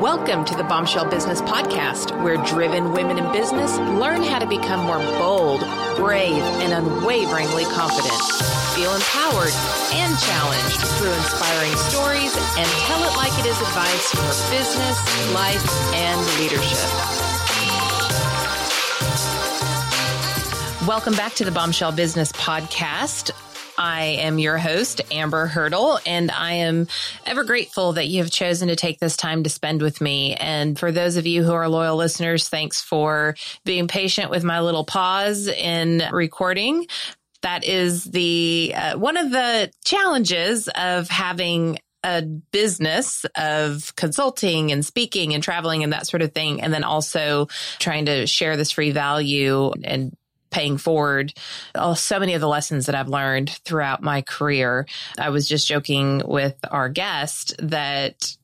Welcome to the Bombshell Business Podcast, where driven women in business learn how to become more bold, brave, and unwaveringly confident. Feel empowered and challenged through inspiring stories and tell it like it is advice for business, life, and leadership. Welcome back to the Bombshell Business Podcast. I am your host, Amber Hurdle, and I am ever grateful that you have chosen to take this time to spend with me. And for those of you who are loyal listeners, thanks for being patient with my little pause in recording. That is the uh, one of the challenges of having a business of consulting and speaking and traveling and that sort of thing. And then also trying to share this free value and paying forward oh, so many of the lessons that I've learned throughout my career. I was just joking with our guest that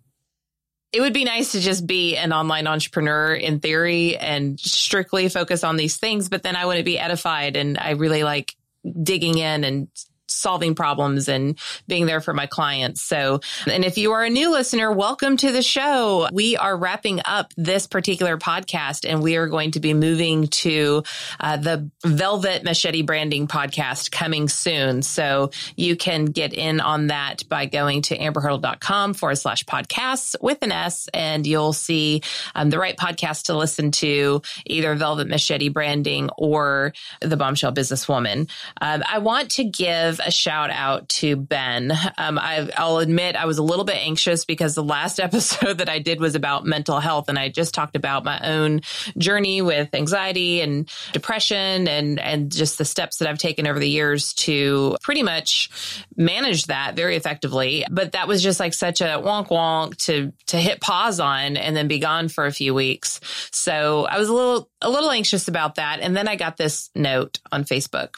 it would be nice to just be an online entrepreneur in theory and strictly focus on these things, but then I wouldn't be edified. And I really like digging in and solving problems and being there for my clients. So, and if you are a new listener, welcome to the show. We are wrapping up this particular podcast and we are going to be moving to uh, the Velvet Machete Branding podcast coming soon. So you can get in on that by going to amberhurdle.com forward slash podcasts with an S and you'll see um, the right podcast to listen to either Velvet Machete Branding or the Bombshell Businesswoman. Um, I want to give a shout out to Ben. Um, I, will admit I was a little bit anxious because the last episode that I did was about mental health, and I just talked about my own journey with anxiety and depression, and and just the steps that I've taken over the years to pretty much manage that very effectively. But that was just like such a wonk wonk to to hit pause on and then be gone for a few weeks. So I was a little a little anxious about that, and then I got this note on Facebook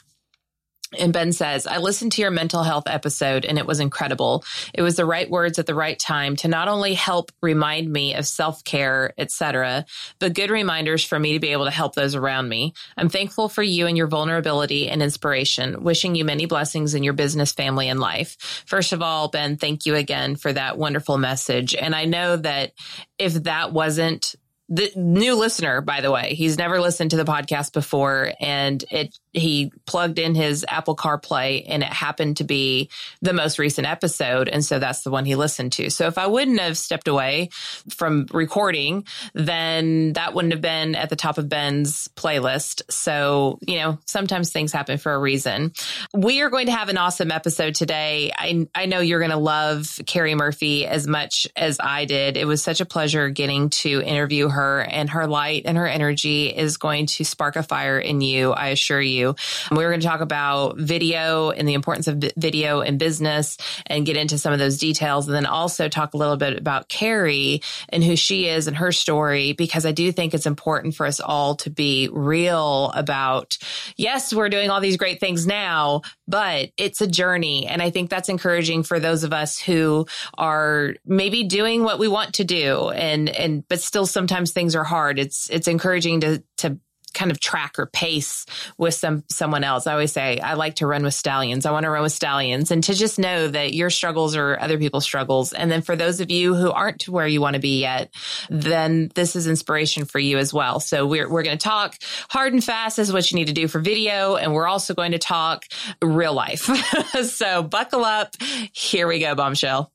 and Ben says, I listened to your mental health episode and it was incredible. It was the right words at the right time to not only help remind me of self-care, etc., but good reminders for me to be able to help those around me. I'm thankful for you and your vulnerability and inspiration. Wishing you many blessings in your business, family, and life. First of all, Ben, thank you again for that wonderful message. And I know that if that wasn't the new listener, by the way, he's never listened to the podcast before and it he plugged in his Apple CarPlay and it happened to be the most recent episode. And so that's the one he listened to. So if I wouldn't have stepped away from recording, then that wouldn't have been at the top of Ben's playlist. So, you know, sometimes things happen for a reason. We are going to have an awesome episode today. I, I know you're going to love Carrie Murphy as much as I did. It was such a pleasure getting to interview her and her light and her energy is going to spark a fire in you. I assure you. We are going to talk about video and the importance of video in business and get into some of those details. And then also talk a little bit about Carrie and who she is and her story, because I do think it's important for us all to be real about, yes, we're doing all these great things now, but it's a journey. And I think that's encouraging for those of us who are maybe doing what we want to do and, and, but still sometimes things are hard. It's, it's encouraging to, to kind of track or pace with some someone else. I always say I like to run with stallions. I want to run with stallions and to just know that your struggles are other people's struggles. And then for those of you who aren't to where you want to be yet, then this is inspiration for you as well. So we're we're going to talk hard and fast is what you need to do for video and we're also going to talk real life. so buckle up. Here we go, bombshell.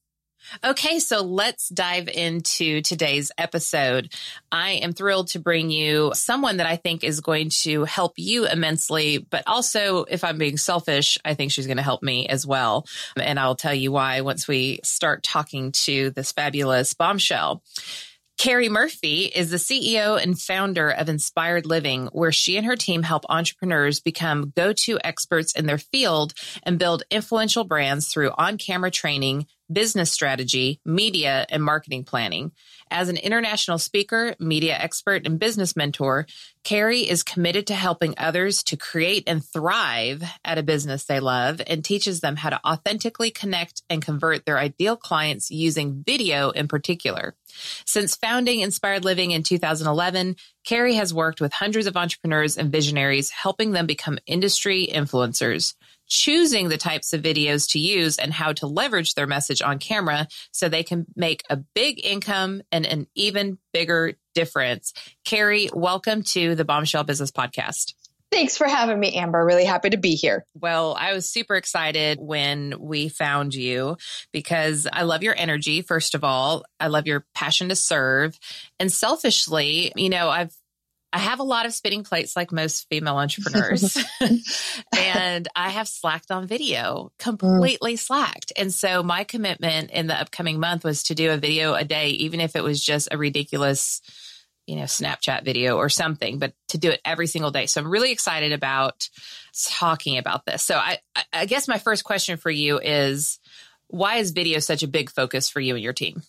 Okay, so let's dive into today's episode. I am thrilled to bring you someone that I think is going to help you immensely, but also, if I'm being selfish, I think she's going to help me as well. And I'll tell you why once we start talking to this fabulous bombshell. Carrie Murphy is the CEO and founder of Inspired Living, where she and her team help entrepreneurs become go to experts in their field and build influential brands through on camera training, business strategy, media, and marketing planning. As an international speaker, media expert, and business mentor, Carrie is committed to helping others to create and thrive at a business they love and teaches them how to authentically connect and convert their ideal clients using video in particular. Since founding Inspired Living in 2011, Carrie has worked with hundreds of entrepreneurs and visionaries, helping them become industry influencers choosing the types of videos to use and how to leverage their message on camera so they can make a big income and an even bigger difference. Carrie, welcome to the Bombshell Business Podcast. Thanks for having me, Amber. Really happy to be here. Well, I was super excited when we found you because I love your energy, first of all. I love your passion to serve. And selfishly, you know, I've I have a lot of spinning plates like most female entrepreneurs. and I have slacked on video, completely mm. slacked. And so my commitment in the upcoming month was to do a video a day, even if it was just a ridiculous, you know, Snapchat video or something, but to do it every single day. So I'm really excited about talking about this. So I, I guess my first question for you is why is video such a big focus for you and your team?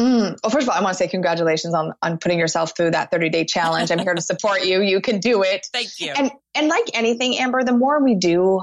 Mm. Well, first of all, I want to say congratulations on on putting yourself through that 30 day challenge. I'm here to support you. You can do it. Thank you. And and like anything, Amber, the more we do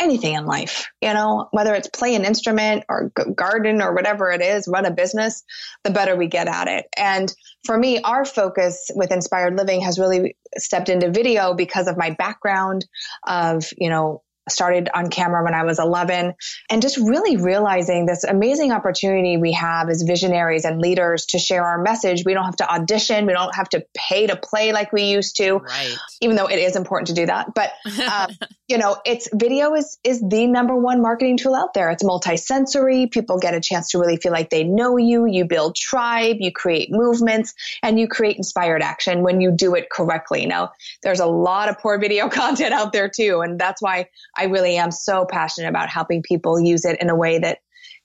anything in life, you know, whether it's play an instrument or garden or whatever it is, run a business, the better we get at it. And for me, our focus with Inspired Living has really stepped into video because of my background of, you know, started on camera when I was 11 and just really realizing this amazing opportunity we have as visionaries and leaders to share our message. We don't have to audition. We don't have to pay to play like we used to, right. even though it is important to do that. But, um, you know, it's video is, is the number one marketing tool out there. It's multi-sensory. People get a chance to really feel like they know you. You build tribe, you create movements and you create inspired action when you do it correctly. Now, there's a lot of poor video content out there too. And that's why I really am so passionate about helping people use it in a way that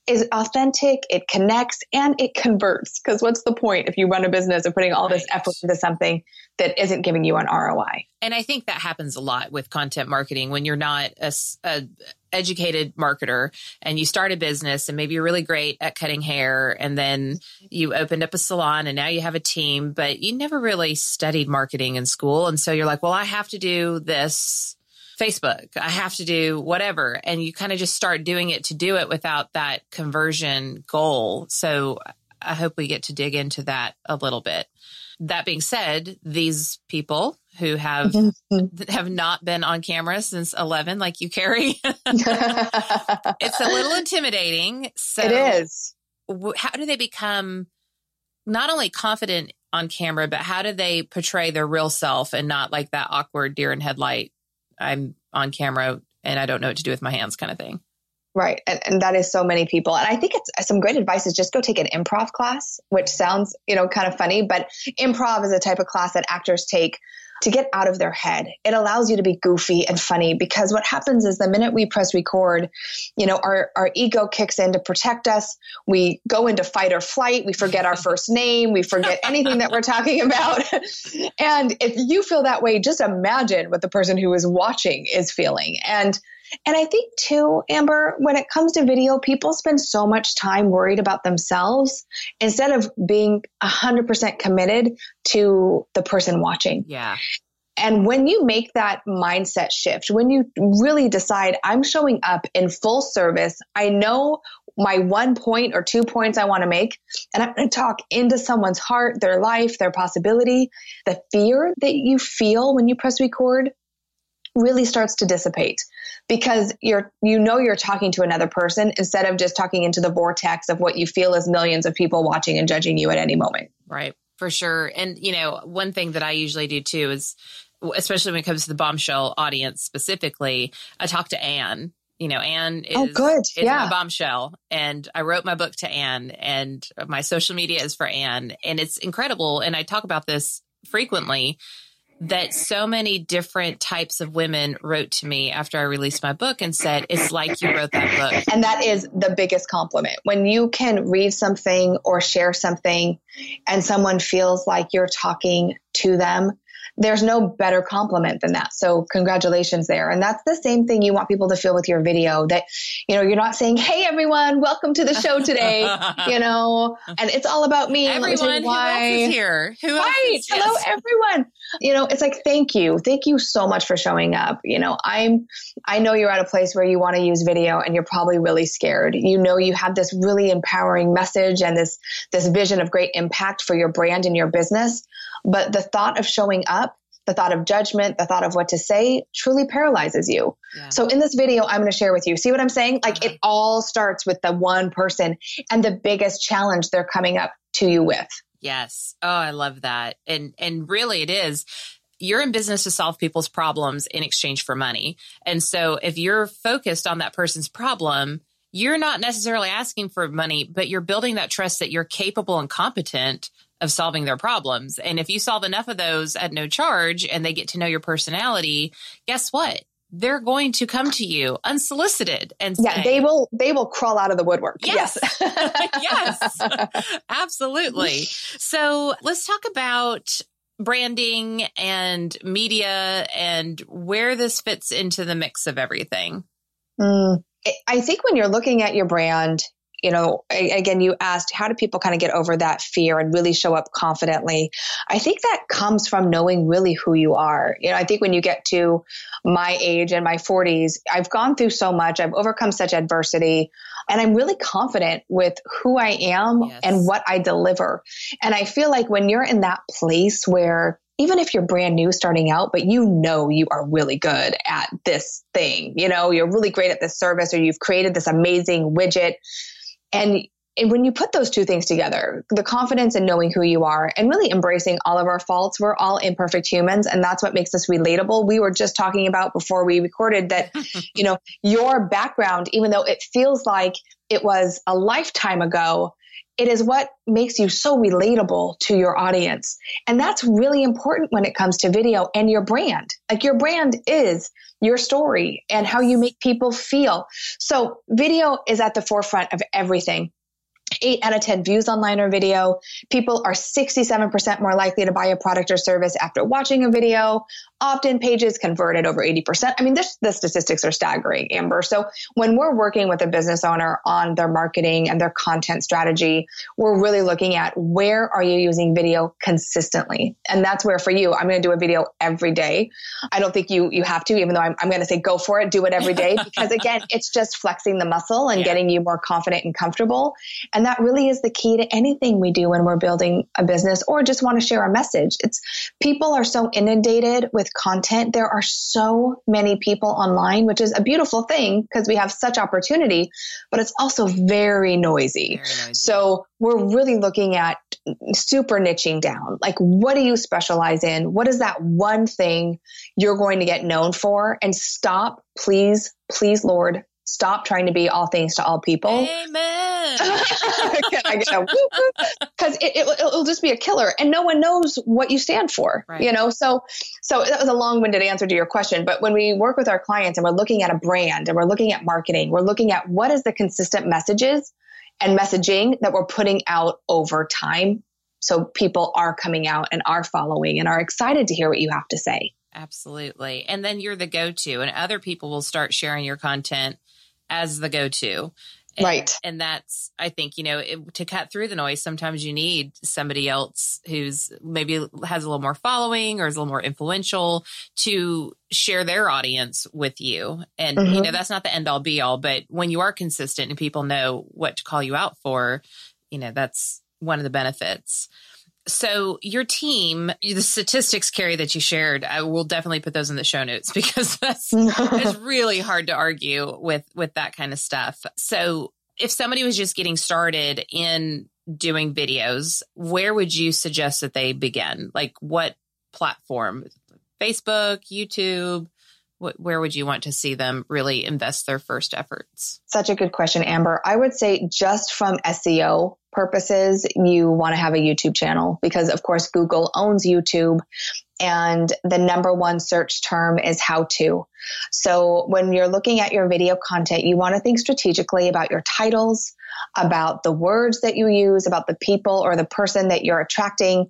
is authentic, it connects, and it converts. Because what's the point if you run a business of putting all right. this effort into something that isn't giving you an ROI? And I think that happens a lot with content marketing when you're not a, a educated marketer and you start a business and maybe you're really great at cutting hair and then you opened up a salon and now you have a team, but you never really studied marketing in school. And so you're like, well, I have to do this Facebook. I have to do whatever. And you kind of just start doing it to do it without that conversion goal. So I hope we get to dig into that a little bit. That being said, these people who have have not been on camera since 11 like you Carrie it's a little intimidating so it is how do they become not only confident on camera but how do they portray their real self and not like that awkward deer in headlight I'm on camera and I don't know what to do with my hands kind of thing. Right. And, and that is so many people. And I think it's some great advice is just go take an improv class, which sounds, you know, kind of funny, but improv is a type of class that actors take to get out of their head. It allows you to be goofy and funny because what happens is the minute we press record, you know, our, our ego kicks in to protect us. We go into fight or flight. We forget our first name. We forget anything that we're talking about. and if you feel that way, just imagine what the person who is watching is feeling. And and I think too, Amber, when it comes to video, people spend so much time worried about themselves instead of being 100% committed to the person watching. Yeah. And when you make that mindset shift, when you really decide, I'm showing up in full service, I know my one point or two points I want to make, and I'm going to talk into someone's heart, their life, their possibility, the fear that you feel when you press record really starts to dissipate because you're you know you're talking to another person instead of just talking into the vortex of what you feel as millions of people watching and judging you at any moment. Right. For sure. And you know, one thing that I usually do too is especially when it comes to the bombshell audience specifically, I talk to Anne you know, Anne oh, is, oh, good. is yeah. bombshell. And I wrote my book to Anne and my social media is for Anne. And it's incredible. And I talk about this frequently that so many different types of women wrote to me after I released my book and said, It's like you wrote that book. And that is the biggest compliment. When you can read something or share something and someone feels like you're talking to them, there's no better compliment than that. So congratulations there. And that's the same thing you want people to feel with your video that, you know, you're not saying, Hey, everyone, welcome to the show today, you know, and it's all about me. Everyone why. who else is here? Who right. Is, Hello, everyone. You know, it's like, thank you. Thank you so much for showing up. You know, I'm, I know you're at a place where you want to use video and you're probably really scared. You know, you have this really empowering message and this, this vision of great impact for your brand and your business. But the thought of showing up the thought of judgment, the thought of what to say truly paralyzes you. Yeah. So in this video, I'm going to share with you. See what I'm saying? Like uh-huh. it all starts with the one person and the biggest challenge they're coming up to you with. Yes. Oh, I love that. And and really it is you're in business to solve people's problems in exchange for money. And so if you're focused on that person's problem, you're not necessarily asking for money, but you're building that trust that you're capable and competent of solving their problems. And if you solve enough of those at no charge and they get to know your personality, guess what? they're going to come to you unsolicited and say, yeah they will they will crawl out of the woodwork. Yes. Yes, yes. Absolutely. So let's talk about branding and media and where this fits into the mix of everything. Mm, i think when you're looking at your brand you know, again, you asked, how do people kind of get over that fear and really show up confidently? I think that comes from knowing really who you are. You know, I think when you get to my age and my 40s, I've gone through so much, I've overcome such adversity, and I'm really confident with who I am yes. and what I deliver. And I feel like when you're in that place where even if you're brand new starting out, but you know you are really good at this thing, you know, you're really great at this service or you've created this amazing widget and and when you put those two things together, the confidence in knowing who you are and really embracing all of our faults, we're all imperfect humans. And that's what makes us relatable. We were just talking about before we recorded that, you know, your background, even though it feels like it was a lifetime ago, it is what makes you so relatable to your audience. And that's really important when it comes to video and your brand. Like your brand is your story and how you make people feel. So video is at the forefront of everything eight out of 10 views online or video. People are 67% more likely to buy a product or service after watching a video. Opt in pages converted over 80%. I mean, this, the statistics are staggering, Amber. So when we're working with a business owner on their marketing and their content strategy, we're really looking at where are you using video consistently? And that's where for you, I'm going to do a video every day. I don't think you, you have to, even though I'm, I'm going to say go for it, do it every day. Because again, it's just flexing the muscle and yeah. getting you more confident and comfortable. And that really is the key to anything we do when we're building a business or just want to share a message. It's people are so inundated with content. There are so many people online, which is a beautiful thing because we have such opportunity, but it's also very noisy. very noisy. So we're really looking at super niching down. Like, what do you specialize in? What is that one thing you're going to get known for? And stop, please, please, Lord, stop trying to be all things to all people. Amen. Because it, it, will just be a killer, and no one knows what you stand for. Right. You know, so so that was a long-winded answer to your question. But when we work with our clients and we're looking at a brand and we're looking at marketing, we're looking at what is the consistent messages and messaging that we're putting out over time. So people are coming out and are following and are excited to hear what you have to say. Absolutely. And then you're the go to, and other people will start sharing your content as the go to. right. And that's, I think, you know, it, to cut through the noise, sometimes you need somebody else who's maybe has a little more following or is a little more influential to share their audience with you. And, mm-hmm. you know, that's not the end all be all, but when you are consistent and people know what to call you out for, you know, that's one of the benefits. So your team, the statistics, Carrie, that you shared, I will definitely put those in the show notes because that's it's really hard to argue with with that kind of stuff. So if somebody was just getting started in doing videos, where would you suggest that they begin? Like what platform? Facebook, YouTube? where would you want to see them really invest their first efforts? Such a good question, Amber. I would say just from SEO purposes, you want to have a YouTube channel because, of course, Google owns YouTube and the number one search term is how to. So when you're looking at your video content, you want to think strategically about your titles, about the words that you use, about the people or the person that you're attracting.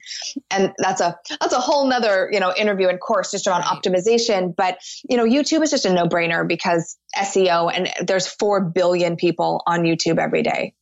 And that's a, that's a whole nother, you know, interview and course just around right. optimization. But, you know, YouTube is just a no brainer because SEO and there's 4 billion people on YouTube every day.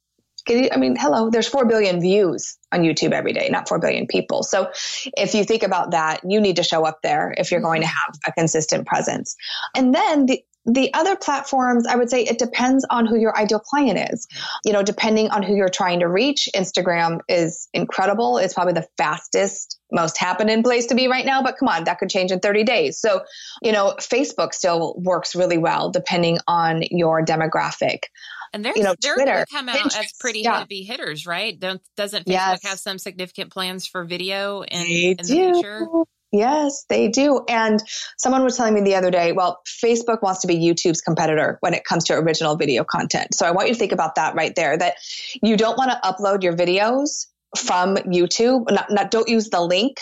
I mean, hello, there's 4 billion views on YouTube every day, not 4 billion people. So if you think about that, you need to show up there if you're going to mm-hmm. have a consistent presence. And then the, the other platforms, I would say it depends on who your ideal client is. You know, depending on who you're trying to reach, Instagram is incredible. It's probably the fastest, most happening place to be right now, but come on, that could change in 30 days. So, you know, Facebook still works really well depending on your demographic. And they're, you know, they're, Twitter, come out Pinterest, as pretty yeah. heavy hitters, right? Don't doesn't Facebook yes. have some significant plans for video in, in the future? Yes, they do. And someone was telling me the other day, well, Facebook wants to be YouTube's competitor when it comes to original video content. So I want you to think about that right there that you don't want to upload your videos from YouTube, not, not don't use the link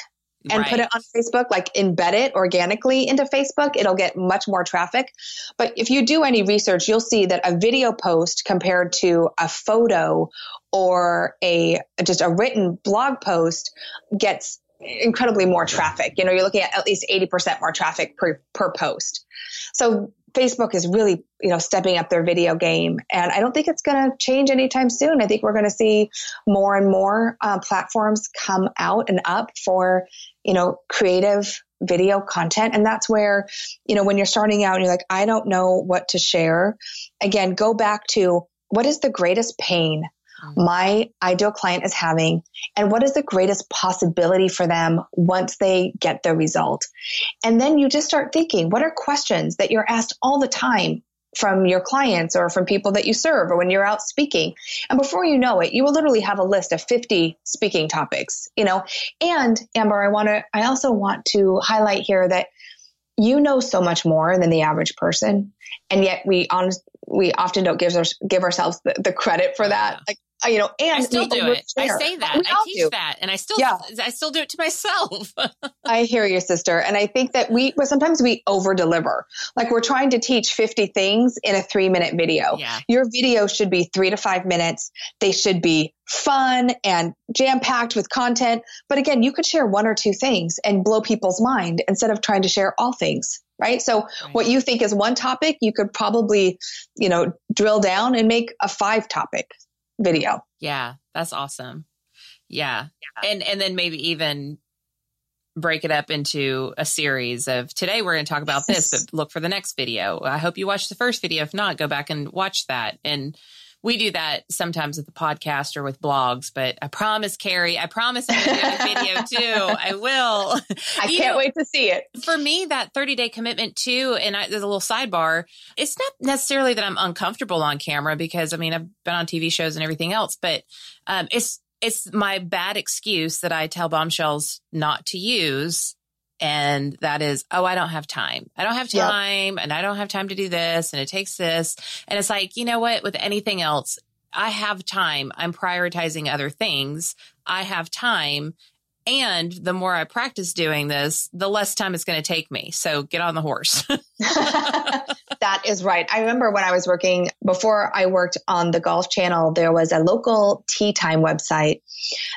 and right. put it on Facebook, like embed it organically into Facebook, it'll get much more traffic. But if you do any research, you'll see that a video post compared to a photo or a just a written blog post gets incredibly more traffic. You know, you're looking at at least 80% more traffic per, per post. So Facebook is really, you know, stepping up their video game. And I don't think it's going to change anytime soon. I think we're going to see more and more uh, platforms come out and up for, you know, creative video content. And that's where, you know, when you're starting out and you're like, I don't know what to share. Again, go back to what is the greatest pain. Mm. my ideal client is having and what is the greatest possibility for them once they get the result. And then you just start thinking, what are questions that you're asked all the time from your clients or from people that you serve or when you're out speaking. And before you know it, you will literally have a list of 50 speaking topics, you know. And Amber, I want to I also want to highlight here that you know so much more than the average person and yet we honest we often don't give, our, give ourselves the, the credit for that like Uh, you know, and I still do it. I say that. We I teach do. that, and I still, yeah. I still do it to myself. I hear you, sister, and I think that we, but sometimes we over deliver. Like we're trying to teach fifty things in a three minute video. Yeah. Your video should be three to five minutes. They should be fun and jam packed with content. But again, you could share one or two things and blow people's mind instead of trying to share all things right? So right. what you think is one topic, you could probably, you know, drill down and make a five topic video. Yeah, that's awesome. Yeah. yeah. And and then maybe even break it up into a series of today we're going to talk about this, but look for the next video. I hope you watch the first video. If not, go back and watch that. And we do that sometimes with the podcast or with blogs, but I promise, Carrie, I promise I'm going to do a video too. I will. I you can't know, wait to see it. For me, that 30 day commitment too, and I, there's a little sidebar. It's not necessarily that I'm uncomfortable on camera because I mean, I've been on TV shows and everything else, but um, it's, it's my bad excuse that I tell bombshells not to use and that is, oh, I don't have time. I don't have time yep. and I don't have time to do this and it takes this. And it's like, you know what? With anything else, I have time. I'm prioritizing other things. I have time. And the more I practice doing this, the less time it's going to take me. So get on the horse. that is right. I remember when I was working before I worked on the Golf Channel, there was a local tee time website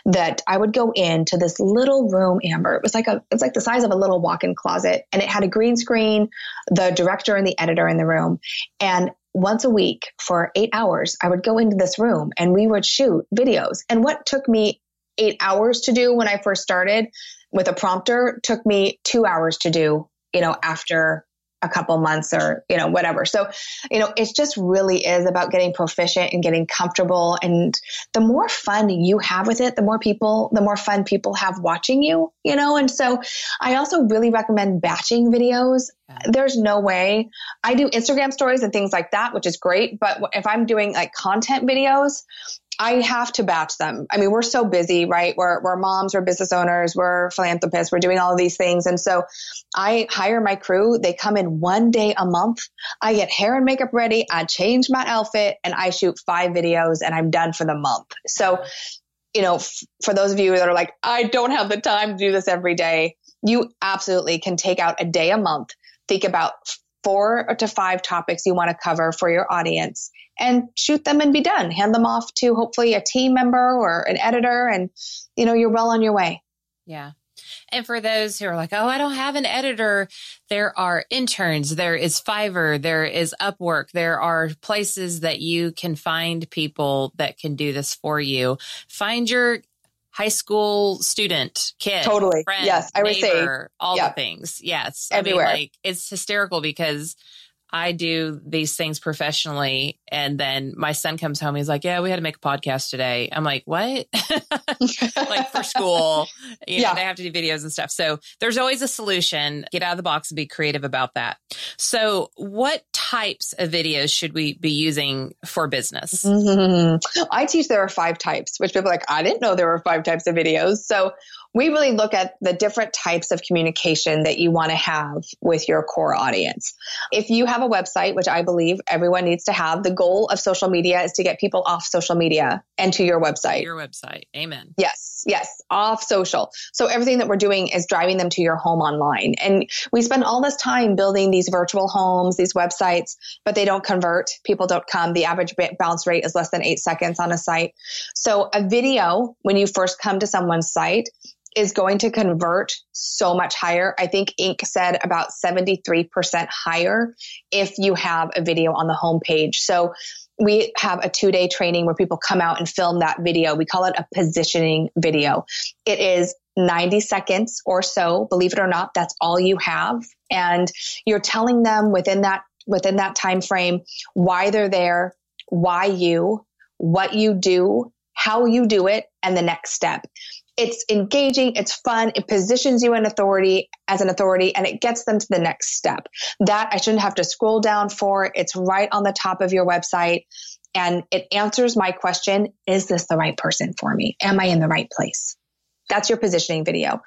that I would go into this little room, Amber. It was like a it's like the size of a little walk-in closet and it had a green screen, the director and the editor in the room. And once a week for eight hours, I would go into this room and we would shoot videos. And what took me eight hours to do when I first started with a prompter took me two hours to do, you know, after a couple months or, you know, whatever. So, you know, it just really is about getting proficient and getting comfortable. And the more fun you have with it, the more people, the more fun people have watching you, you know? And so I also really recommend batching videos. There's no way I do Instagram stories and things like that, which is great. But if I'm doing like content videos, I have to batch them. I mean, we're so busy, right? We're, we're moms, we're business owners, we're philanthropists, we're doing all of these things. And so I hire my crew. They come in one day a month. I get hair and makeup ready. I change my outfit and I shoot five videos and I'm done for the month. So, you know, f- for those of you that are like, I don't have the time to do this every day. you absolutely can take out a day a month, think about four to five topics you want to cover for your audience and shoot them and be done. Hand them off to hopefully a team member or an editor and you know, you're well on your way. Yeah. And for those who are like, oh, I don't have an editor, there are interns, there is Fiverr, there is Upwork, there are places that you can find people that can do this for you. Find your high school student, kid, totally. Friend, yes, I would neighbor, say all the things. Yes, everywhere. I mean, like it's hysterical because I do these things professionally. And then my son comes home. He's like, Yeah, we had to make a podcast today. I'm like, What? like for school, you know, yeah. they have to do videos and stuff. So there's always a solution. Get out of the box and be creative about that. So, what types of videos should we be using for business? Mm-hmm. I teach there are five types, which people like, I didn't know there were five types of videos. So, we really look at the different types of communication that you want to have with your core audience. If you have a website, which I believe everyone needs to have, the goal of social media is to get people off social media and to your website. Your website. Amen. Yes, yes, off social. So everything that we're doing is driving them to your home online. And we spend all this time building these virtual homes, these websites, but they don't convert. People don't come. The average bounce rate is less than eight seconds on a site. So a video, when you first come to someone's site, is going to convert so much higher. I think Inc. said about 73% higher if you have a video on the homepage. So we have a two day training where people come out and film that video. We call it a positioning video. It is 90 seconds or so. Believe it or not, that's all you have. And you're telling them within that, within that time frame, why they're there, why you, what you do, how you do it, and the next step it's engaging, it's fun, it positions you in authority as an authority and it gets them to the next step. That I shouldn't have to scroll down for. It's right on the top of your website and it answers my question, is this the right person for me? Am I in the right place? That's your positioning video.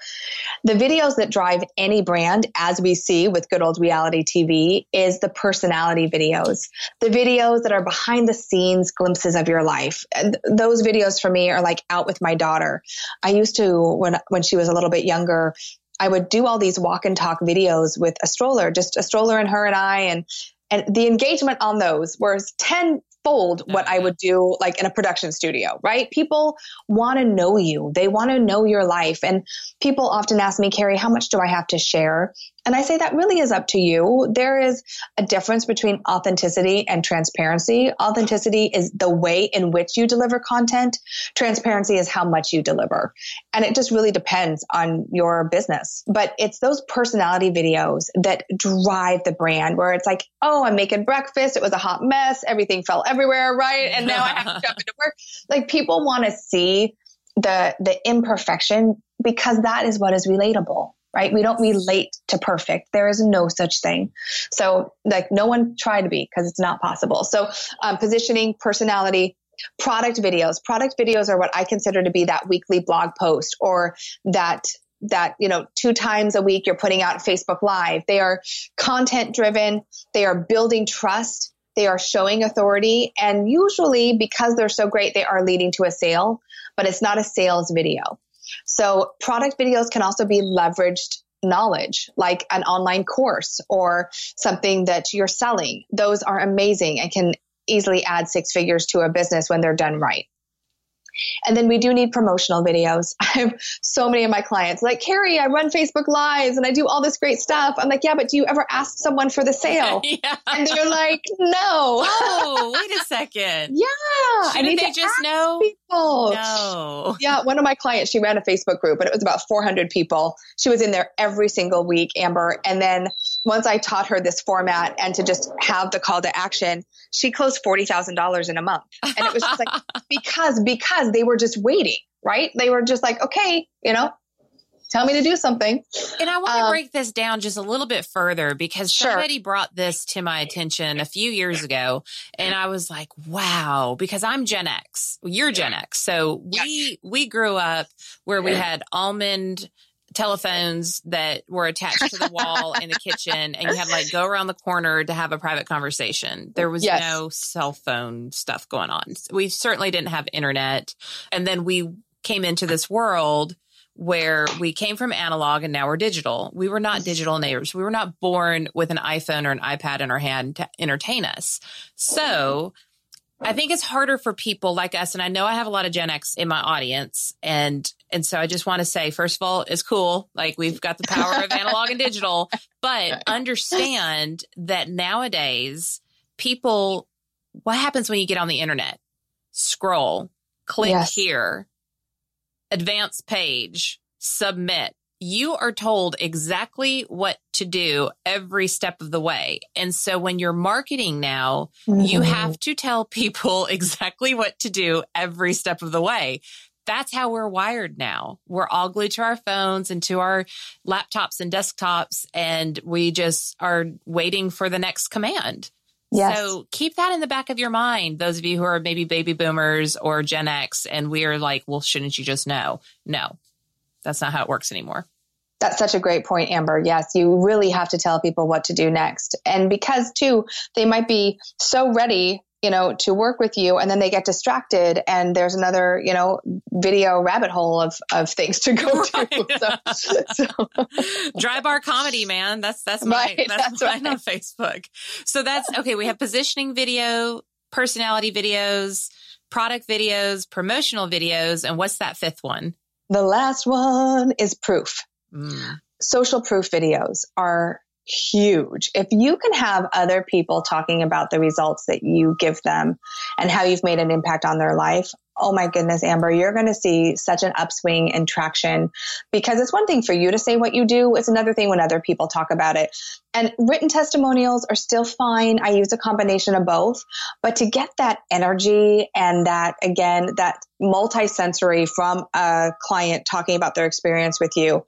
The videos that drive any brand, as we see with good old reality TV, is the personality videos. The videos that are behind the scenes glimpses of your life. Those videos for me are like out with my daughter. I used to, when, when she was a little bit younger, I would do all these walk and talk videos with a stroller, just a stroller and her and I, and and the engagement on those was 10 fold what I mm-hmm. would do like in a production studio, right? People want to know you. They want to know your life. And people often ask me, Carrie, how much do I have to share? And I say that really is up to you. There is a difference between authenticity and transparency. Authenticity is the way in which you deliver content. Transparency is how much you deliver. And it just really depends on your business. But it's those personality videos that drive the brand where it's like, oh, I'm making breakfast. It was a hot mess. Everything fell everywhere, right? And now I have to jump into work. Like people want to see the the imperfection because that is what is relatable right? We don't relate to perfect. There is no such thing. So like no one try to be because it's not possible. So um, positioning, personality, product videos. Product videos are what I consider to be that weekly blog post or that that you know two times a week you're putting out Facebook live. They are content driven. They are building trust. They are showing authority and usually because they're so great they are leading to a sale, but it's not a sales video. So product videos can also be leveraged knowledge, like an online course or something that you're selling. Those are amazing and can easily add six figures to a business when they're done right. And then we do need promotional videos. I have so many of my clients like, Carrie, I run Facebook Lives and I do all this great stuff. I'm like, yeah, but do you ever ask someone for the sale? yeah. And they're like, no. Oh, wait a second. yeah. Shouldn't I need they to just know? People. No. Yeah. One of my clients, she ran a Facebook group and it was about 400 people. She was in there every single week, Amber. And then once I taught her this format and to just have the call to action, she closed $40,000 in a month. And it was just like, because, because they were just waiting, right? They were just like, okay, you know, tell me to do something. And I want to um, break this down just a little bit further because sure. somebody brought this to my attention a few years ago. And I was like, wow, because I'm Gen X. You're Gen X. So we, we grew up where we had almond telephones that were attached to the wall in the kitchen and you had like go around the corner to have a private conversation. There was yes. no cell phone stuff going on. We certainly didn't have internet. And then we came into this world where we came from analog and now we're digital. We were not digital neighbors. We were not born with an iPhone or an iPad in our hand to entertain us. So I think it's harder for people like us. And I know I have a lot of Gen X in my audience. And, and so I just want to say, first of all, it's cool. Like we've got the power of analog and digital, but understand that nowadays people, what happens when you get on the internet? Scroll, click yes. here, advance page, submit. You are told exactly what to do every step of the way. And so when you're marketing now, mm-hmm. you have to tell people exactly what to do every step of the way. That's how we're wired now. We're all glued to our phones and to our laptops and desktops, and we just are waiting for the next command. Yes. So keep that in the back of your mind. Those of you who are maybe baby boomers or Gen X, and we are like, well, shouldn't you just know? No, that's not how it works anymore. That's such a great point, Amber. Yes, you really have to tell people what to do next. And because, too, they might be so ready you know, to work with you and then they get distracted and there's another, you know, video rabbit hole of, of things to go right. to. So, so. Dry bar comedy, man. That's, that's my, right, that's, that's mine right. on Facebook. So that's okay. We have positioning video, personality videos, product videos, promotional videos. And what's that fifth one? The last one is proof. Mm. Social proof videos are huge. If you can have other people talking about the results that you give them and how you've made an impact on their life, oh my goodness, Amber, you're going to see such an upswing in traction because it's one thing for you to say what you do. It's another thing when other people talk about it. And written testimonials are still fine. I use a combination of both, but to get that energy and that again, that multi-sensory from a client talking about their experience with you,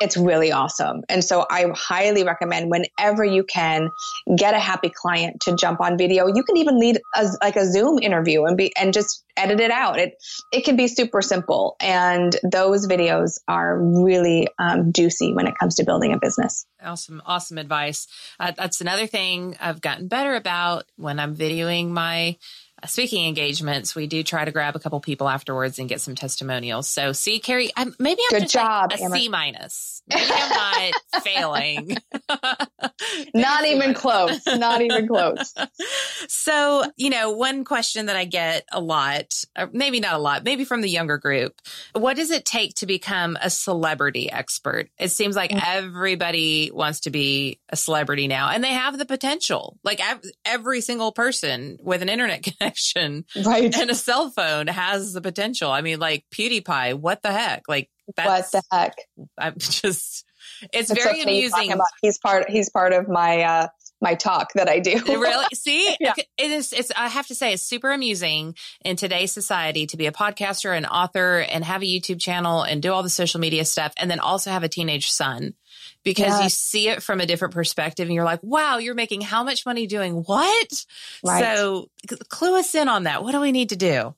it's really awesome. And so I highly recommend whenever you can get a happy client to jump on video. You can even lead a, like a Zoom interview and be, and just edit it out. It, it can be super simple. And those videos are really um, juicy when it comes to building a business. Awesome. Awesome advice. Uh, that's another thing I've gotten better about when I'm videoing my speaking engagements, we do try to grab a couple people afterwards and get some testimonials. So, see, Carrie, I'm, maybe I'm Good just job, like a C minus. Maybe I'm not failing. not even close. Not even close. So, you know, one question that I get a lot, maybe not a lot, maybe from the younger group, what does it take to become a celebrity expert? It seems like mm-hmm. everybody wants to be a celebrity now, and they have the potential. Like every single person with an internet connection right. and a cell phone has the potential. I mean, like PewDiePie, what the heck? Like, what the heck? I'm just, it's, it's very amusing. He's part, he's part of my, uh, my talk that I do. really? See, yeah. it is, it's, I have to say, it's super amusing in today's society to be a podcaster and author and have a YouTube channel and do all the social media stuff and then also have a teenage son because yes. you see it from a different perspective and you're like, wow, you're making how much money doing what? Right. So clue us in on that. What do we need to do?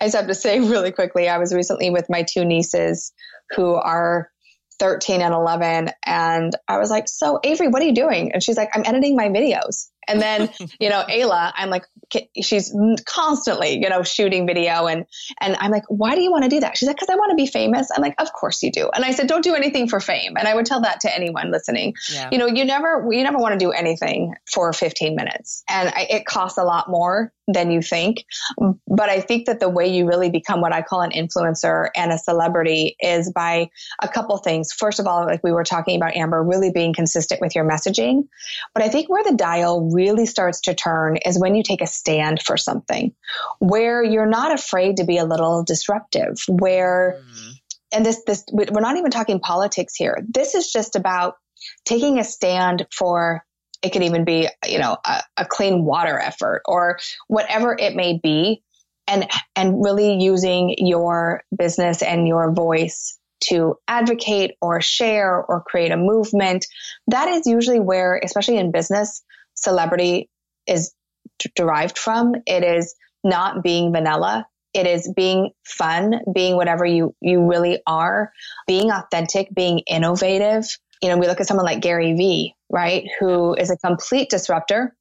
I just have to say really quickly, I was recently with my two nieces who are 13 and 11. And I was like, so Avery, what are you doing? And she's like, I'm editing my videos. And then, you know, Ayla, I'm like, she's constantly, you know, shooting video. And, and I'm like, why do you want to do that? She's like, cause I want to be famous. I'm like, of course you do. And I said, don't do anything for fame. And I would tell that to anyone listening. Yeah. You know, you never, you never want to do anything for 15 minutes. And I, it costs a lot more than you think. But I think that the way you really become what I call an influencer and a celebrity is by a couple things. First of all, like we were talking about, Amber, really being consistent with your messaging. But I think where the dial really starts to turn is when you take a stand for something, where you're not afraid to be a little disruptive, where, mm-hmm. and this, this, we're not even talking politics here. This is just about taking a stand for it could even be, you know, a, a clean water effort or whatever it may be. And, and really using your business and your voice to advocate or share or create a movement. That is usually where, especially in business, celebrity is d- derived from. It is not being vanilla. It is being fun, being whatever you, you really are, being authentic, being innovative. You know, we look at someone like Gary Vee, right? Who is a complete disruptor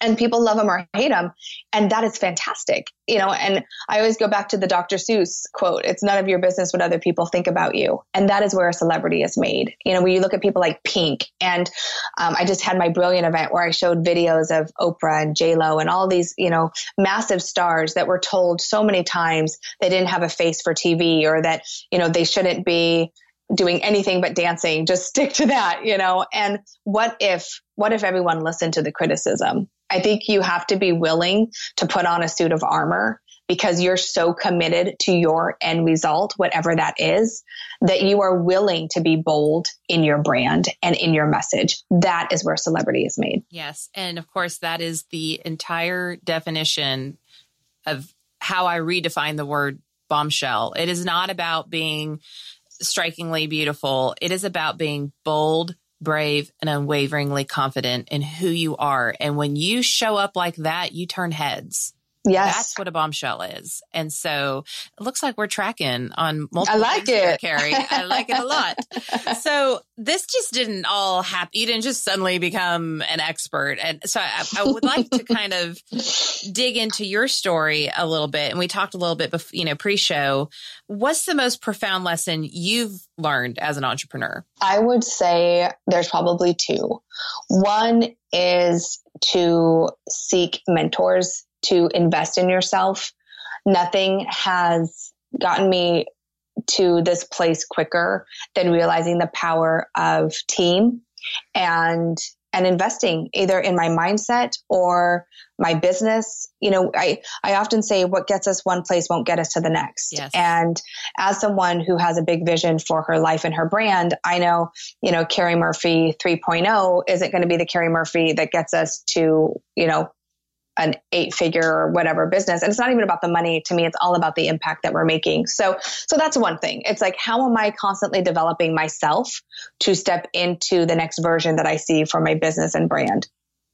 and people love them or hate them and that is fantastic you know and i always go back to the dr seuss quote it's none of your business what other people think about you and that is where a celebrity is made you know when you look at people like pink and um, i just had my brilliant event where i showed videos of oprah and j lo and all these you know massive stars that were told so many times they didn't have a face for tv or that you know they shouldn't be doing anything but dancing just stick to that you know and what if what if everyone listened to the criticism I think you have to be willing to put on a suit of armor because you're so committed to your end result, whatever that is, that you are willing to be bold in your brand and in your message. That is where celebrity is made. Yes. And of course, that is the entire definition of how I redefine the word bombshell. It is not about being strikingly beautiful, it is about being bold, brave, and unwaveringly confident in who you are. And when you show up like that, you turn heads. Yes. That's what a bombshell is. And so it looks like we're tracking on multiple. I like it. Carrie. I like it a lot. so this just didn't all happen. You didn't just suddenly become an expert. And so I, I would like to kind of dig into your story a little bit. And we talked a little bit, before, you know, pre-show. What's the most profound lesson you've learned as an entrepreneur? I would say there's probably two. One is to seek mentors to invest in yourself. Nothing has gotten me to this place quicker than realizing the power of team and and investing either in my mindset or my business you know i i often say what gets us one place won't get us to the next yes. and as someone who has a big vision for her life and her brand i know you know carrie murphy 3.0 isn't going to be the carrie murphy that gets us to you know an eight figure or whatever business. And it's not even about the money to me. It's all about the impact that we're making. So, so that's one thing. It's like, how am I constantly developing myself to step into the next version that I see for my business and brand?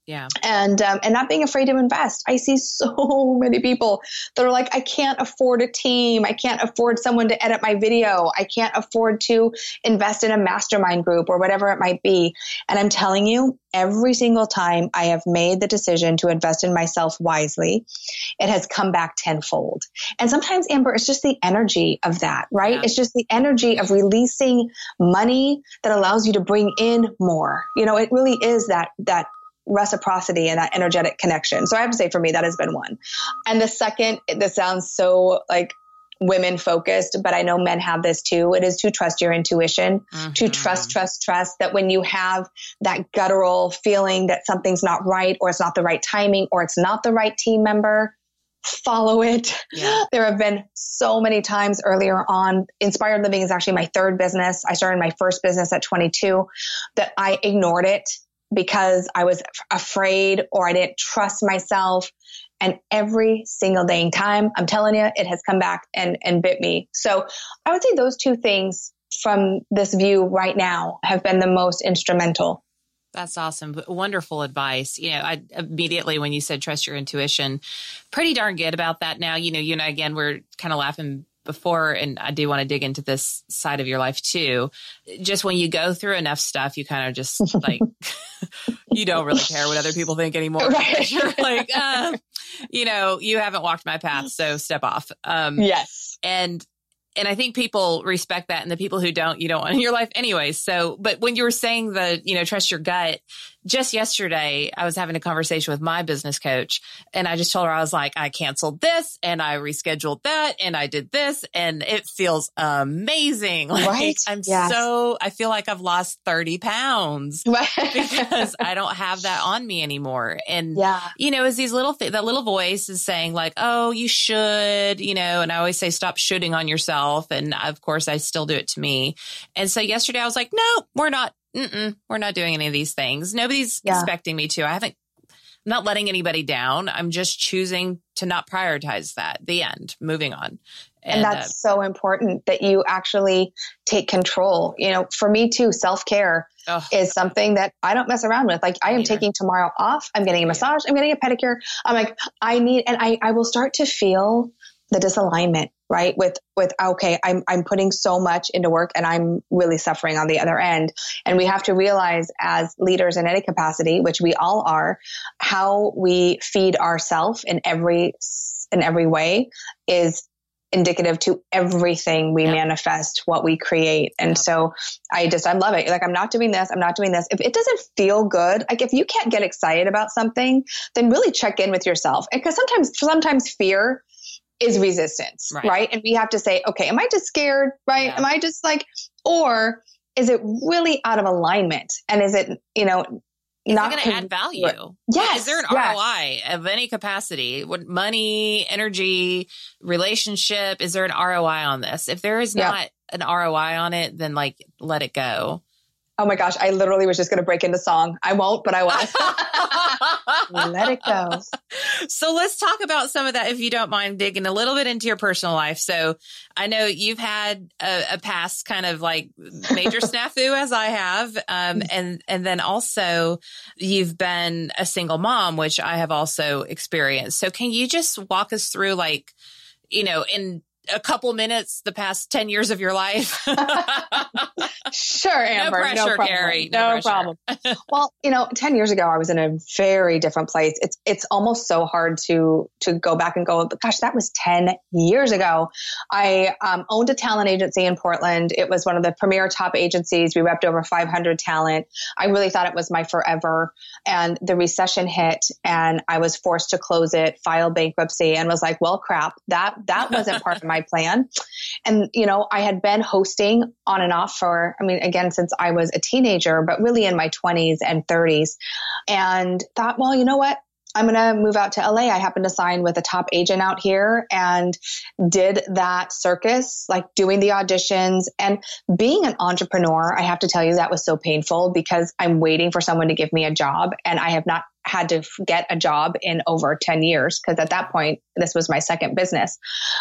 Yeah. And um, and not being afraid to invest. I see so many people that are like, I can't afford a team. I can't afford someone to edit my video. I can't afford to invest in a mastermind group or whatever it might be. And I'm telling you, every single time I have made the decision to invest in myself wisely, it has come back tenfold. And sometimes, Amber, it's just the energy of that, right? Yeah. It's just the energy of releasing money that allows you to bring in more. You know, it really is that that reciprocity and that energetic connection. So I have to say for me, that has been one. And the second, this sounds so like women focused, but I know men have this too. It is to trust your intuition, mm-hmm. to trust, trust, trust that when you have that guttural feeling that something's not right or it's not the right timing or it's not the right team member, follow it. Yeah. There have been so many times earlier on. Inspired Living is actually my third business. I started my first business at 22 that I ignored it because I was afraid or I didn't trust myself. And every single dang time, I'm telling you, it has come back and, and bit me. So I would say those two things from this view right now have been the most instrumental. That's awesome. Wonderful advice. You know, I immediately when you said trust your intuition, pretty darn good about that now. You know, you and I again we're kind of laughing before, and I do want to dig into this side of your life too. Just when you go through enough stuff, you kind of just like, you don't really care what other people think anymore. Right. You're like, uh, you know, you haven't walked my path, so step off. Um, yes. And and I think people respect that, and the people who don't, you don't want in your life anyway. So, but when you were saying the, you know, trust your gut, just yesterday, I was having a conversation with my business coach and I just told her, I was like, I canceled this and I rescheduled that and I did this and it feels amazing. Like right? I'm yes. so, I feel like I've lost 30 pounds because I don't have that on me anymore. And, yeah. you know, is these little, th- that little voice is saying like, oh, you should, you know, and I always say, stop shooting on yourself. And of course, I still do it to me. And so yesterday I was like, no, we're not Mm-mm, we're not doing any of these things. Nobody's yeah. expecting me to. I haven't, I'm not letting anybody down. I'm just choosing to not prioritize that. The end, moving on. And, and that's uh, so important that you actually take control. You know, for me too, self care is something that I don't mess around with. Like I am taking tomorrow off. I'm getting a massage. I'm getting a pedicure. I'm like, I need, and I, I will start to feel the disalignment, right? With, with, ah, okay, I'm, I'm putting so much into work and I'm really suffering on the other end. And we have to realize as leaders in any capacity, which we all are, how we feed ourselves in every, in every way is indicative to everything we manifest, what we create. And so I just, I love it. Like, I'm not doing this. I'm not doing this. If it doesn't feel good, like if you can't get excited about something, then really check in with yourself. Because sometimes, sometimes fear is resistance, right. right? And we have to say, okay, am I just scared? Right? Yeah. Am I just like, or is it really out of alignment? And is it, you know, is not going to add value? Yes. Is there an yes. ROI of any capacity? What money, energy, relationship? Is there an ROI on this? If there is not an ROI on it, then like let it go. Oh my gosh, I literally was just going to break into song. I won't, but I will. Let it go. So let's talk about some of that, if you don't mind digging a little bit into your personal life. So I know you've had a, a past kind of like major snafu as I have. Um, and, and then also you've been a single mom, which I have also experienced. So can you just walk us through like, you know, in a couple minutes the past 10 years of your life? sure, Amber. No pressure, no problem. Carrie. No, no problem. well, you know, 10 years ago, I was in a very different place. It's, it's almost so hard to, to go back and go, gosh, that was 10 years ago. I um, owned a talent agency in Portland. It was one of the premier top agencies. We repped over 500 talent. I really thought it was my forever. And the recession hit and I was forced to close it, file bankruptcy and was like, well, crap, that, that wasn't part of my my plan. And, you know, I had been hosting on and off for, I mean, again, since I was a teenager, but really in my 20s and 30s. And thought, well, you know what? I'm going to move out to LA. I happened to sign with a top agent out here and did that circus, like doing the auditions and being an entrepreneur. I have to tell you that was so painful because I'm waiting for someone to give me a job and I have not had to get a job in over 10 years because at that point this was my second business.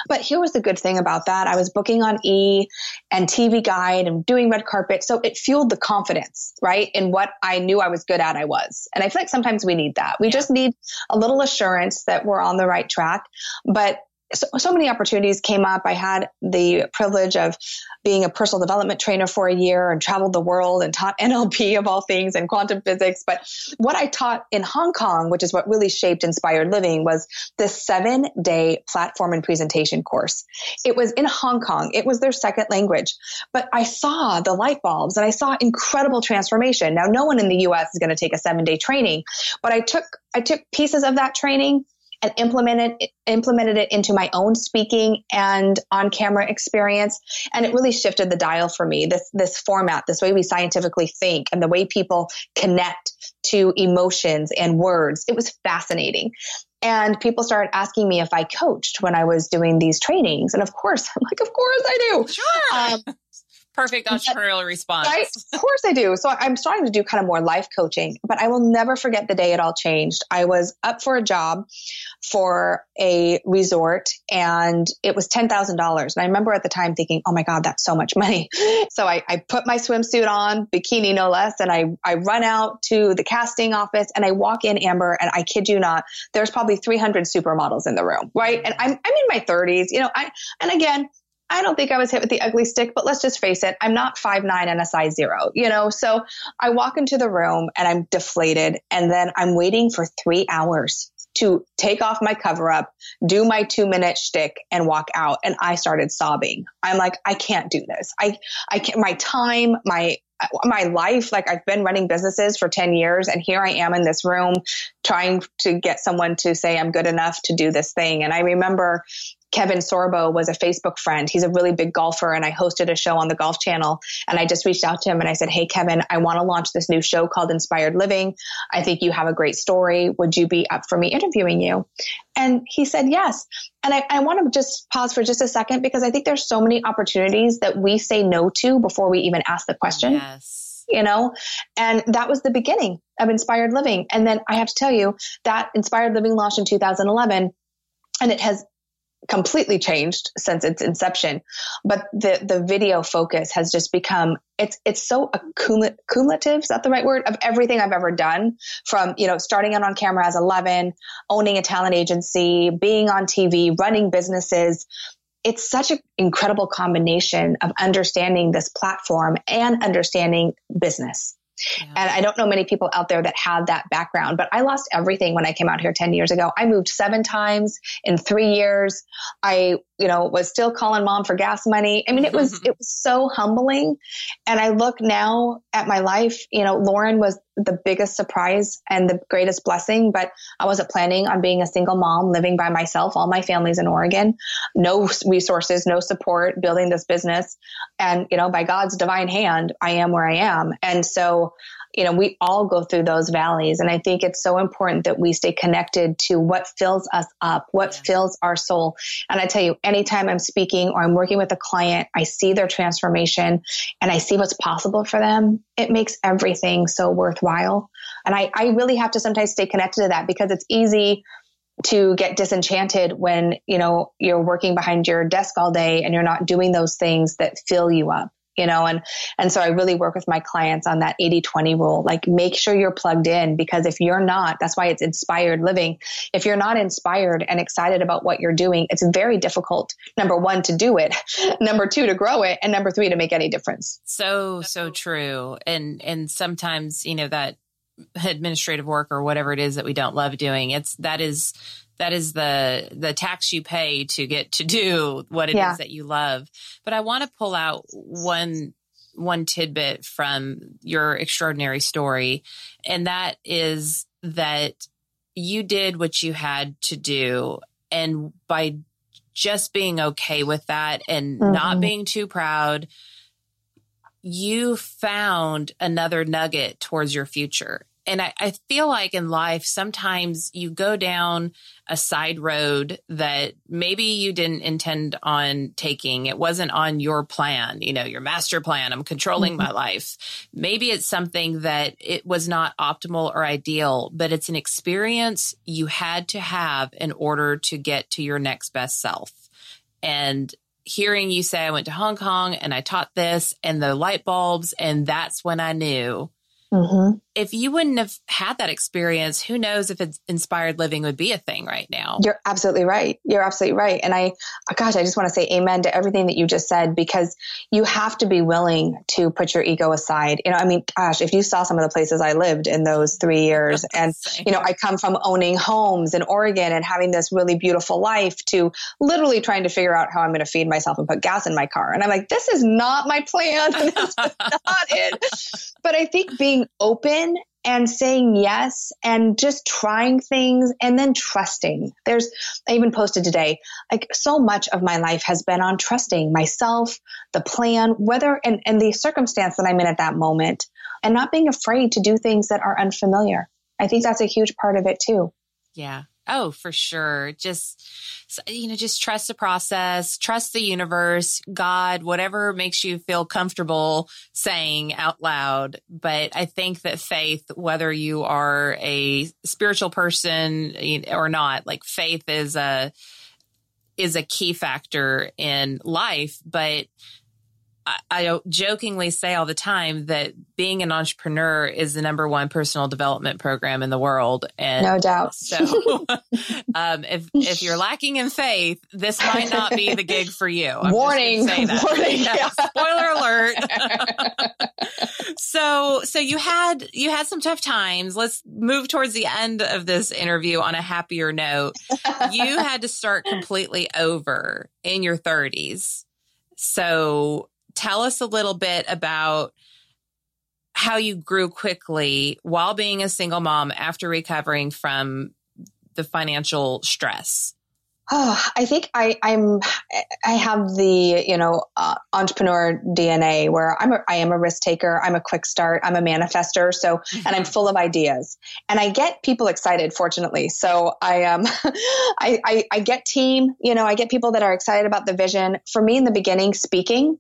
But here was the good thing about that. I was booking on e and tv guide and doing red carpet so it fueled the confidence right in what i knew i was good at i was. And i feel like sometimes we need that. We yeah. just need a little assurance that we're on the right track but so, so many opportunities came up. I had the privilege of being a personal development trainer for a year and traveled the world and taught NLP of all things and quantum physics. But what I taught in Hong Kong, which is what really shaped inspired living, was this seven day platform and presentation course. It was in Hong Kong. It was their second language, but I saw the light bulbs and I saw incredible transformation. Now, no one in the US is going to take a seven day training, but I took, I took pieces of that training and implemented implemented it into my own speaking and on camera experience and it really shifted the dial for me this this format this way we scientifically think and the way people connect to emotions and words it was fascinating and people started asking me if I coached when I was doing these trainings. And of course, I'm like, of course I do. Sure. Um, Perfect entrepreneurial but, response. Right? Of course I do. So I'm starting to do kind of more life coaching, but I will never forget the day it all changed. I was up for a job for a resort and it was $10,000. And I remember at the time thinking, oh my God, that's so much money. So I, I put my swimsuit on, bikini no less, and I, I run out to the casting office and I walk in, Amber, and I kid you not, there's probably 300 supermodels in the room, right? And I'm, I'm in my 30s, you know, I, and again, I don't think I was hit with the ugly stick, but let's just face it, I'm not five nine and a size zero, you know? So I walk into the room and I'm deflated and then I'm waiting for three hours to take off my cover up, do my two minute shtick and walk out. And I started sobbing. I'm like, I can't do this. I, I can't, my time, my, my life, like I've been running businesses for 10 years and here I am in this room trying to get someone to say I'm good enough to do this thing. And I remember Kevin Sorbo was a Facebook friend. He's a really big golfer and I hosted a show on the Golf Channel. And I just reached out to him and I said, Hey, Kevin, I want to launch this new show called Inspired Living. I think you have a great story. Would you be up for me interviewing you? And he said yes. And I, I want to just pause for just a second because I think there's so many opportunities that we say no to before we even ask the question. Yes you know and that was the beginning of inspired living and then i have to tell you that inspired living launched in 2011 and it has completely changed since its inception. But the the video focus has just become it's it's so accumulative. Is that the right word? Of everything I've ever done, from you know starting out on camera as 11, owning a talent agency, being on TV, running businesses. It's such an incredible combination of understanding this platform and understanding business. Yeah. And I don't know many people out there that have that background, but I lost everything when I came out here 10 years ago. I moved seven times in three years. I, you know, was still calling mom for gas money. I mean, it was, mm-hmm. it was so humbling. And I look now at my life, you know, Lauren was the biggest surprise and the greatest blessing, but I wasn't planning on being a single mom living by myself. All my family's in Oregon, no resources, no support, building this business. And, you know, by God's divine hand, I am where I am. And so, you know, we all go through those valleys. And I think it's so important that we stay connected to what fills us up, what yeah. fills our soul. And I tell you, anytime I'm speaking or I'm working with a client, I see their transformation and I see what's possible for them. It makes everything so worthwhile. And I, I really have to sometimes stay connected to that because it's easy to get disenchanted when you know you're working behind your desk all day and you're not doing those things that fill you up you know and and so i really work with my clients on that 80-20 rule like make sure you're plugged in because if you're not that's why it's inspired living. If you're not inspired and excited about what you're doing it's very difficult number one to do it number two to grow it and number three to make any difference. So so true. And and sometimes you know that administrative work or whatever it is that we don't love doing it's that is that is the the tax you pay to get to do what it yeah. is that you love but i want to pull out one one tidbit from your extraordinary story and that is that you did what you had to do and by just being okay with that and mm-hmm. not being too proud you found another nugget towards your future and I, I, feel like in life, sometimes you go down a side road that maybe you didn't intend on taking. It wasn't on your plan, you know, your master plan. I'm controlling mm-hmm. my life. Maybe it's something that it was not optimal or ideal, but it's an experience you had to have in order to get to your next best self. And hearing you say, I went to Hong Kong and I taught this and the light bulbs, and that's when I knew Mm-hmm. If you wouldn't have had that experience, who knows if inspired living would be a thing right now? You're absolutely right. You're absolutely right. And I, gosh, I just want to say amen to everything that you just said because you have to be willing to put your ego aside. You know, I mean, gosh, if you saw some of the places I lived in those three years, and, you know, I come from owning homes in Oregon and having this really beautiful life to literally trying to figure out how I'm going to feed myself and put gas in my car. And I'm like, this is not my plan. And this is not it. But I think being being open and saying yes and just trying things and then trusting. There's, I even posted today, like so much of my life has been on trusting myself, the plan, whether, and, and the circumstance that I'm in at that moment and not being afraid to do things that are unfamiliar. I think that's a huge part of it too. Yeah. Oh, for sure. Just, you know, just trust the process, trust the universe, God, whatever makes you feel comfortable saying out loud. But I think that faith, whether you are a spiritual person or not, like faith is a, is a key factor in life. But I jokingly say all the time that being an entrepreneur is the number one personal development program in the world. And no doubt. So, um, if if you're lacking in faith, this might not be the gig for you. I'm Warning! Warning! Yeah, spoiler alert. so, so you had you had some tough times. Let's move towards the end of this interview on a happier note. You had to start completely over in your 30s. So tell us a little bit about how you grew quickly while being a single mom after recovering from the financial stress. Oh, I think I, I'm, I have the, you know, uh, entrepreneur DNA where I'm a, I am a risk taker. I'm a quick start. I'm a manifester. So, and I'm mm-hmm. full of ideas and I get people excited, fortunately. So I, um, I, I, I get team, you know, I get people that are excited about the vision. For me in the beginning, speaking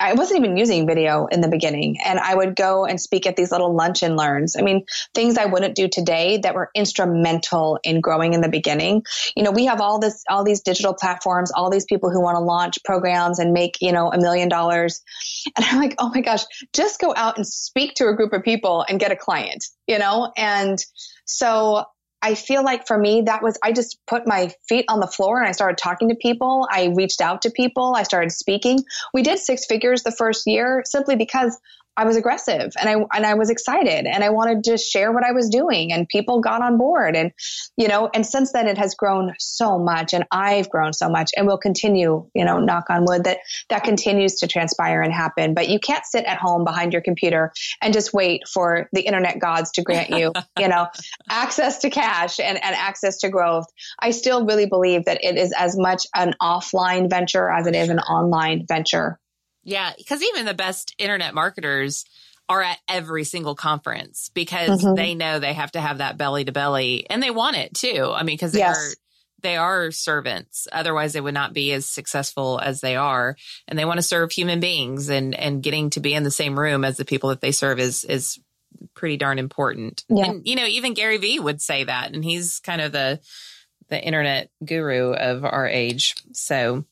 I wasn't even using video in the beginning. And I would go and speak at these little lunch and learns. I mean, things I wouldn't do today that were instrumental in growing in the beginning. You know, we have all this, all these digital platforms, all these people who want to launch programs and make, you know, a million dollars. And I'm like, oh my gosh, just go out and speak to a group of people and get a client, you know? And so I feel like for me, that was, I just put my feet on the floor and I started talking to people. I reached out to people. I started speaking. We did six figures the first year simply because I was aggressive and I and I was excited and I wanted to share what I was doing and people got on board and you know and since then it has grown so much and I've grown so much and will continue you know knock on wood that that continues to transpire and happen. But you can't sit at home behind your computer and just wait for the internet gods to grant you you know access to cash and, and access to growth. I still really believe that it is as much an offline venture as it is an online venture yeah, because even the best internet marketers are at every single conference because mm-hmm. they know they have to have that belly to belly and they want it too. I mean, because they yes. are they are servants. Otherwise they would not be as successful as they are. And they want to serve human beings and and getting to be in the same room as the people that they serve is is pretty darn important. Yeah. And you know, even Gary Vee would say that. And he's kind of the the internet guru of our age. So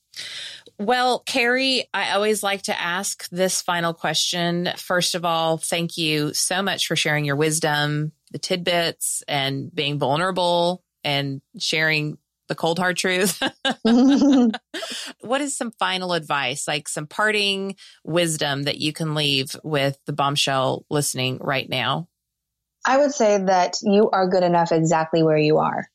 well, Carrie, I always like to ask this final question. First of all, thank you so much for sharing your wisdom, the tidbits, and being vulnerable and sharing the cold hard truth. what is some final advice, like some parting wisdom that you can leave with the bombshell listening right now? I would say that you are good enough exactly where you are.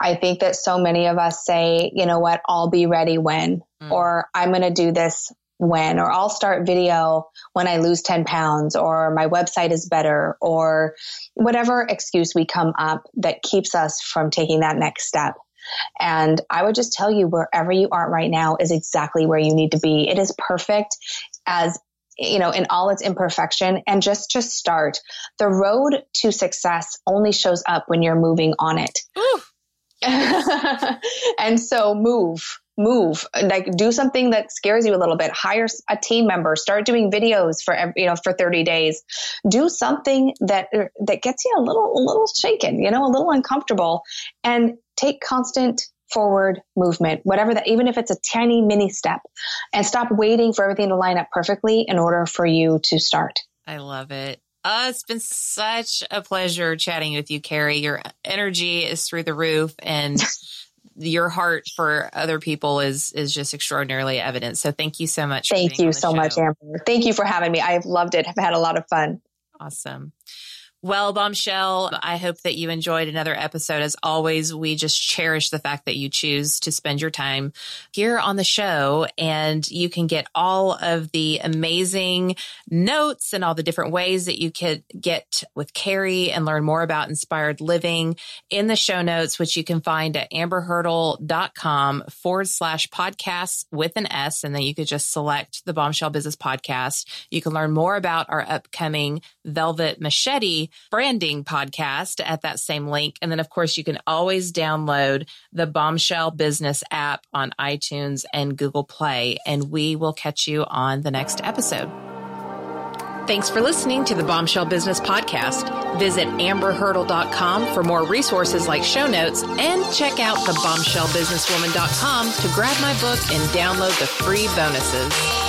I think that so many of us say, you know what, I'll be ready when, mm. or I'm going to do this when, or I'll start video when I lose 10 pounds, or my website is better, or whatever excuse we come up that keeps us from taking that next step. And I would just tell you wherever you are right now is exactly where you need to be. It is perfect as you know, in all its imperfection and just to start. The road to success only shows up when you're moving on it. Ooh. and so move, move, like do something that scares you a little bit. Hire a team member, start doing videos for, you know, for 30 days. Do something that, er, that gets you a little, a little shaken, you know, a little uncomfortable and take constant forward movement, whatever that, even if it's a tiny mini step and stop waiting for everything to line up perfectly in order for you to start. I love it. Uh, it's been such a pleasure chatting with you, Carrie. Your energy is through the roof and your heart for other people is is just extraordinarily evident. So thank you so much. Thank you so show. much, Amber. Thank you for having me. I've loved it. I've had a lot of fun. Awesome. Well, Bombshell, I hope that you enjoyed another episode. As always, we just cherish the fact that you choose to spend your time here on the show and you can get all of the amazing notes and all the different ways that you could get with Carrie and learn more about inspired living in the show notes, which you can find at amberhurdle.com forward slash podcasts with an S. And then you could just select the Bombshell Business Podcast. You can learn more about our upcoming Velvet Machete branding podcast at that same link. And then, of course, you can always download the Bombshell Business app on iTunes and Google Play. And we will catch you on the next episode. Thanks for listening to the Bombshell Business Podcast. Visit amberhurdle.com for more resources like show notes and check out the bombshellbusinesswoman.com to grab my book and download the free bonuses.